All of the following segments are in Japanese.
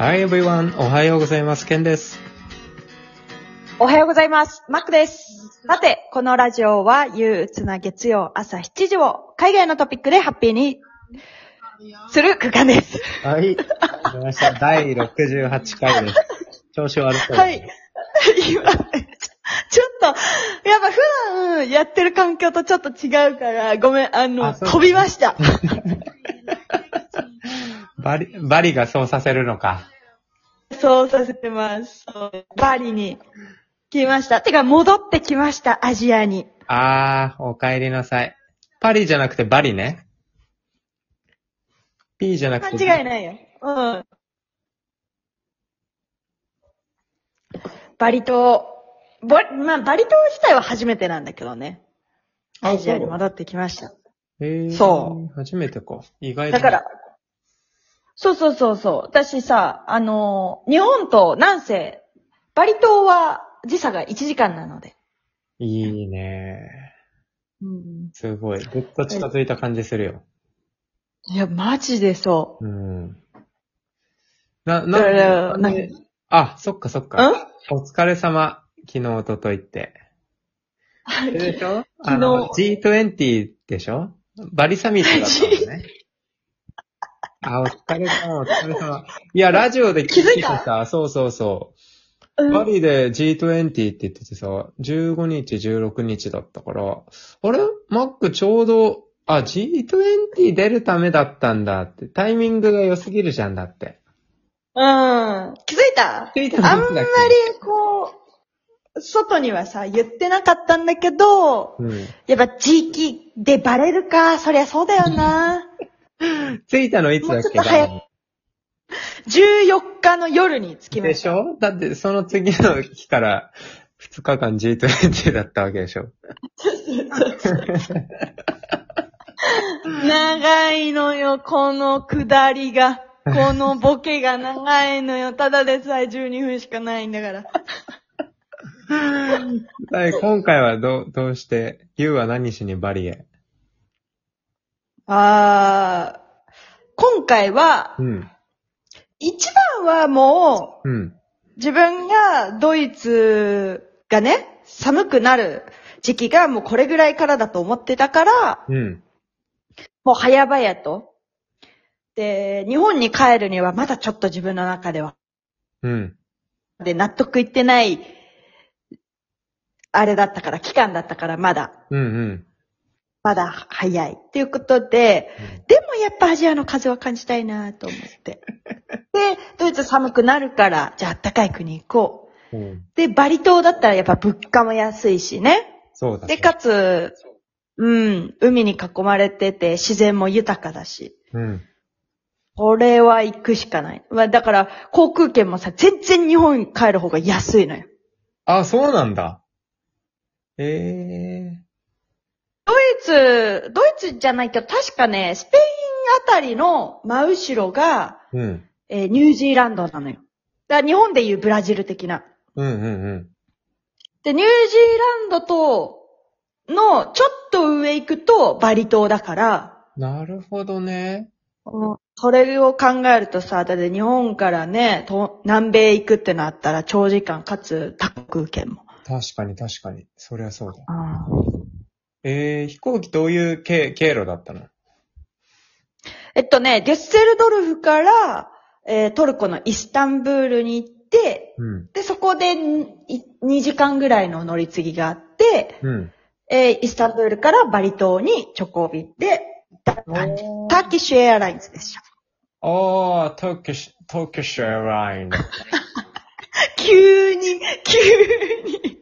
Hi everyone! おはようございます。ケンです。おはようございます。マックです。さて、このラジオは憂鬱な月曜朝7時を海外のトピックでハッピーにする空間です。はい。来ました。第68回です。調子悪そう。はい。今、ちょっと、やっぱ普段やってる環境とちょっと違うから、ごめん、あの、あ飛びました。バリ、バリがそうさせるのか。そうさせてます。バリに来ました。てか、戻ってきました、アジアに。あー、お帰りなさい。パリじゃなくてバリね。P じゃなくて。間違いないよ。うん。バリ島、ぼまあ、バリ島自体は初めてなんだけどね。あアジアに戻ってきました。へーそ初めてか。意外だから、そうそうそうそう。私さ、あのー日本と南西、バリ島は時差が1時間なので。いいねうん、すごい。ぐっと近づいた感じするよ。いや、マジでそうん。な、だからな、なんで？あ、そっかそっう。か。ん？お疲れ様。昨日、おとといって。それでしょ昨日？あの、G20 でしょ？バリサミットだったのね。あ、お疲れ様、お疲れ様。いや、ラジオで聞いて気づいた？さ、そうそうそう。うんバリで G20 って言っててさ、15日、16日だったから、あれ？マックちょうど、あ、G20 出るためだったんだって。タイミングが良すぎるじゃんだって。うん。気づいた？気づいたあんまりこう、外にはさ、言ってなかったんだけど、うん。やっぱ地域でバレるか、そりゃそうだよな。着いたのいつだっけ？もうちょっと早く14日の夜に着きまでしした。ょ？だってその次の日から2日間 G20 だったわけでしょ？長いのよ、この下りが。このボケが長いのよ。ただでさえ12分しかないんだから。はい今回はどう、どうして、ユウは何しにバリへ？あー、今回は、うん。一番はもう、うん。自分がドイツがね、寒くなる時期がもうこれぐらいからだと思ってたから、うん。もう早々と。で、日本に帰るにはまだちょっと自分の中では、うん。で、納得いってない、あれだったから、期間だったからまだ、うん。うん。まだ早い。っていうことで、でもやっぱアジアの風は感じたいなと思って。で、ドイツ寒くなるから、じゃあ暖かい国行こう。うん。で、バリ島だったらやっぱ物価も安いしね。そうだ、ね。で、かつ、うん、海に囲まれてて自然も豊かだし。うん。これは行くしかない。まあ、だから、航空券もさ、全然日本に帰る方が安いのよ。あ、そうなんだ。ええドイツ、ドイツじゃないけど、確かね、スペインあたりの真後ろが、ー。うん。えーニュージーランドなのよ。だから日本でいうブラジル的な。うんうんうん。で、ニュージーランドと、の、ちょっと上行くとバリ島だから、なるほどね。それを考えるとさ、だって日本からね、と南米行くってなったら長時間かつ高空券も。確かに確かに。そりゃそうだ。えー、飛行機どういう経経路だったの？えっとね、デュッセルドルフから、えートルコのイスタンブールに行って、うん。で、そこで2時間ぐらいの乗り継ぎがあって、うん。えーイスタンブールからバリ島に直行便で行った感じ。おーターキッシュエアラインズでした。ああ、トーキッシュ、トーキッシュエアライン。急に、急に。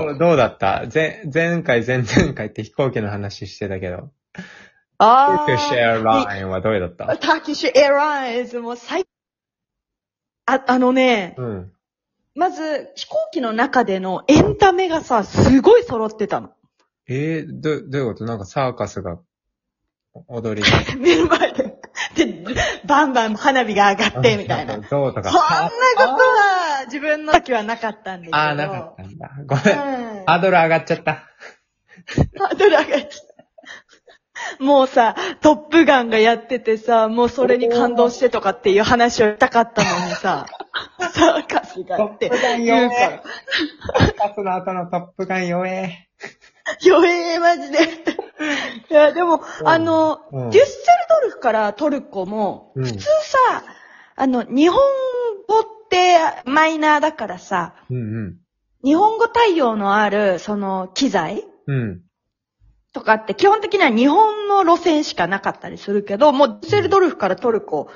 そう。どうだった？前、前回、前々回って飛行機の話してたけど。トあーキッシュエアラインはどうだった？ターキッシュエアラインズもう最、あ、あのね、うん。まず飛行機の中でのエンタメがさ、すごい揃ってたの。えー、ど、どういうこと？なんかサーカスが踊り 目の前で。で、バンバン花火が上がって、みたいな。そんなこどうとか。とは自分の時はなかったんですけど。ああ、なかったんだ。ごめん。うん。ハードル上がっちゃった。ハードル上がっちゃったもうさ、トップガンがやっててさ、もうそれに感動してとかっていう話をしたかったのにさ、サーカスがって言うから。カスの後のトップガン弱え。弱え、マジで。いや、でも、うんあの、うんデュッセルドルフからトルコも、うん普通さ、あの、日本語ってマイナーだからさ、うん日本語対応のある、その、機材うん。うん。とかって基本的には日本の路線しかなかったりするけど、もうデュッセルドルフからトルコ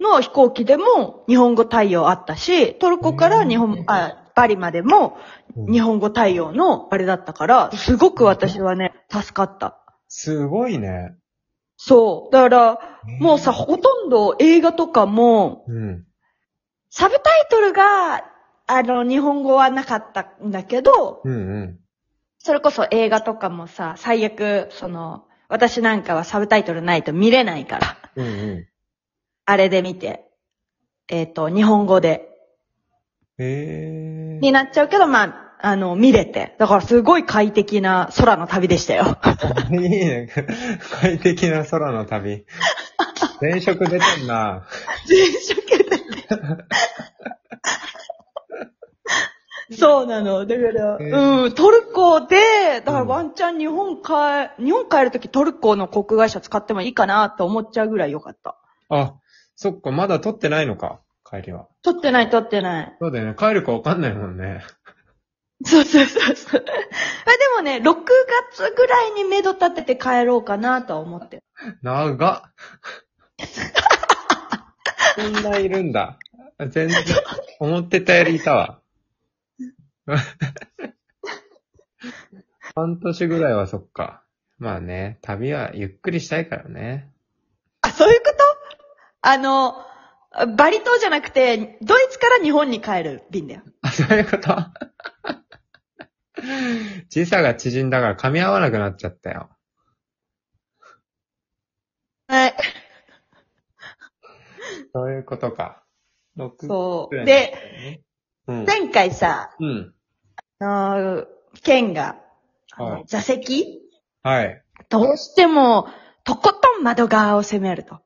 の飛行機でも日本語対応あったし、トルコから日本、あ、バリまでもうん日本語対応のあれだったから、すごく私はね、助かった。すごいね。そう。だから、もうさ、ほとんど映画とかも、うん。サブタイトルが、あの、日本語はなかったんだけど、うんうん。それこそ映画とかもさ、最悪、その、私なんかはサブタイトルないと見れないから、うんうあれで見て、えっ、と、日本語で、ん。へえ。になっちゃうけど、まあ、あの、見れて。だからすごい快適な空の旅でしたよ。いいね。快適な空の旅。前職出てんな。全色で。そうなの。だから、へーうん、トルコで、だからうんワンチャン日本帰、日本帰るときトルコの航空会社使ってもいいかなと思っちゃうぐらい良かった。あ、そっか、まだ撮ってないのか、帰りは。撮ってない撮ってない。そうだよね。帰るかわかんないもんね。そうそうそうそう。あでもね、6月ぐらいに目処立てて帰ろうかなとは思ってる。長っ。そんないるんだ。全然、思ってたよりいたわ。半年ぐらいはそっか。まあね、旅はゆっくりしたいからね。あ、そういうこと？あの、バリ島じゃなくて、ドイツから日本に帰る便だよ。あ、そういうこと？時差が縮んだから噛み合わなくなっちゃったよ。はい。そういうことか。6そう。で、うん。前回さ、うん。あの、ケンが、はい座席？はい。どうしても、とことん窓側を攻めると。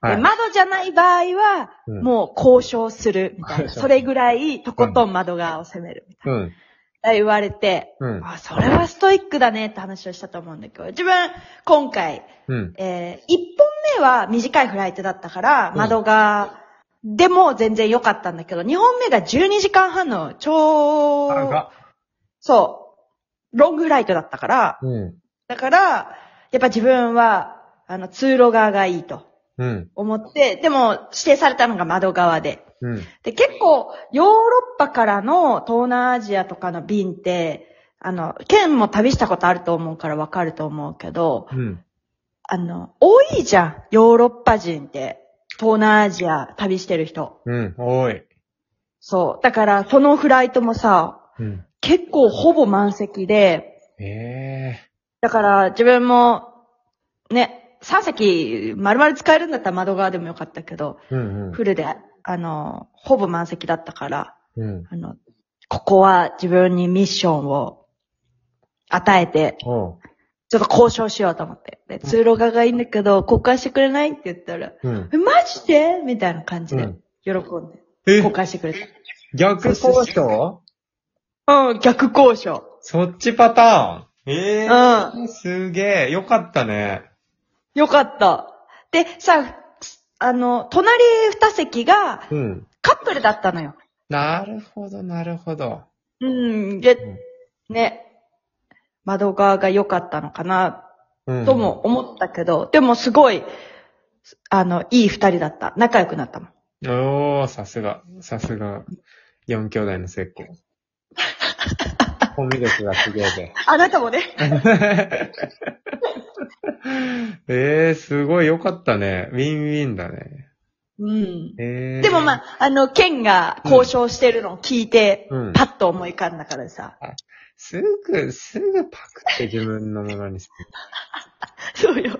はい。で窓じゃない場合は、うんもう交渉するみたいな。それぐらい、とことん窓側を攻めるみたいな。うん。言われて、うん。あ、それはストイックだねって話をしたと思うんだけど、自分、今回、うん。えー、一本目は短いフライトだったから、うん窓側でも全然良かったんだけど、二本目が12時間半の超。そう、ロングフライトだったから、うん。だから、やっぱ自分は、あの、通路側がいいとうん。思って、でも指定されたのが窓側で。うん。で、結構、ヨーロッパからの東南アジアとかの便って、あの、県も旅したことあると思うからわかると思うけど、うん。あの、多いじゃん。ヨーロッパ人って。東南アジア旅してる人。うん。おい。そう。だから、そのフライトもさ、うん。結構ほぼ満席で、ええだから自分も、ね、3席丸々使えるんだったら窓側でもよかったけど、うんうん。フルで、あの、ほぼ満席だったから、うん。あの、ここは自分にミッションを与えて。ちょっと交渉しようと思って。で、通路側がいいんだけど、交換してくれないって言ったら、うん。えマジで？みたいな感じでうん、喜んで、え？交換してくれた。逆交渉？うん、逆交渉。そっちパターンええうん。すげえ。よかったね。よかった。で、さ、あの、隣二席がうん。カップルだったのよ。なるほど、なるほど。うん、で、ね、窓側が良かったのかな、うん。とも思ったけど、でもすごい、あの、いい二人だった。仲良くなったもん。おー、さすが。さすが。四兄弟の設計。コミュ力がすげえで。あなたもね。ええすごいよかったね。ウィンウィンだね。うん。ええでもまあ、あの、ケンが交渉してるのを聞いて、うんパッと思い浮かんだからさ。すぐ、すぐパクって自分のものにす そうよ。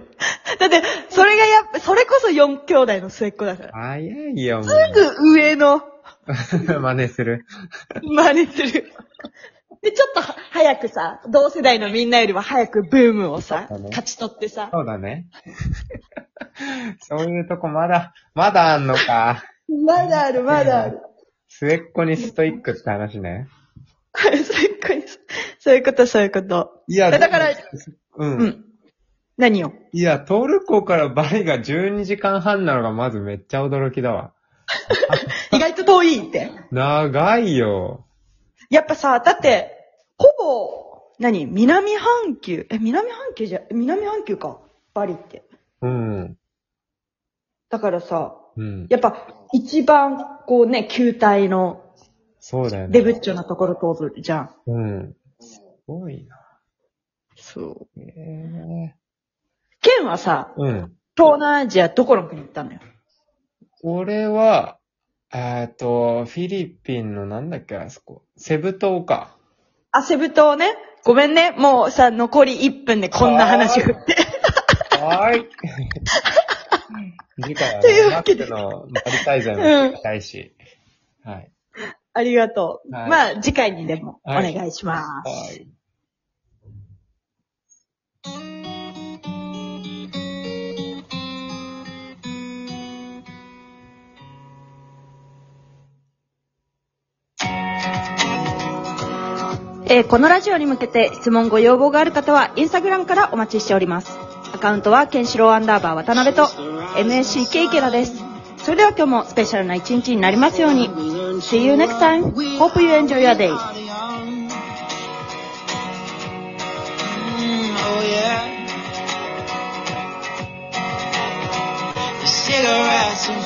だって、それがやっぱ、それこそ四兄弟の末っ子だから。る。早いよ、もすぐ上のう。真似する。真似する。で、ちょっとは早くさ、同世代のみんなよりは早くブームをさ、そうだね勝ち取ってさ。そうだね。そういうとこまだ、まだあんのか。まだある、まだある。末っ子にストイックって話ね。そういうこと、そういうこと、そういうこと。いや、えだからう。うんん。何よ。いや、トルコからバリが12時間半なのがまずめっちゃ驚きだわ。意外と遠いって。長いよ。やっぱさ、だって、ほぼ、何？南半球？え、南半球じゃ、南半球か。バリって。うん。だからさ、うん。やっぱ、一番、こうね、球体の、そうだよね。デブッチョなところ通るじゃん。うん。すごいな。そう。えケンはさ、ー、うん。東南アジアどこの国行ったのよ？俺は、えっと、フィリピンのなんだっけ、あそこ。セブ島か。あ、セブ島ね。ごめんね。もうさ、残り1分でこんな話振って。はーい。次回はというね、マッわけでクのバリ滞在も聞きたいし。はい。ありがとう。はいまあ、次回にでもおはい願いします。はい。えーこのラジオに向けて質問ご要望がある方は、インスタグラムからお待ちしております。アカウントは、ケンシロウアンダーバー渡辺と、NSCK 池田です。それでは今日もスペシャルな一日になりますように。See you next time. Hope you enjoy your day. Cigarettes and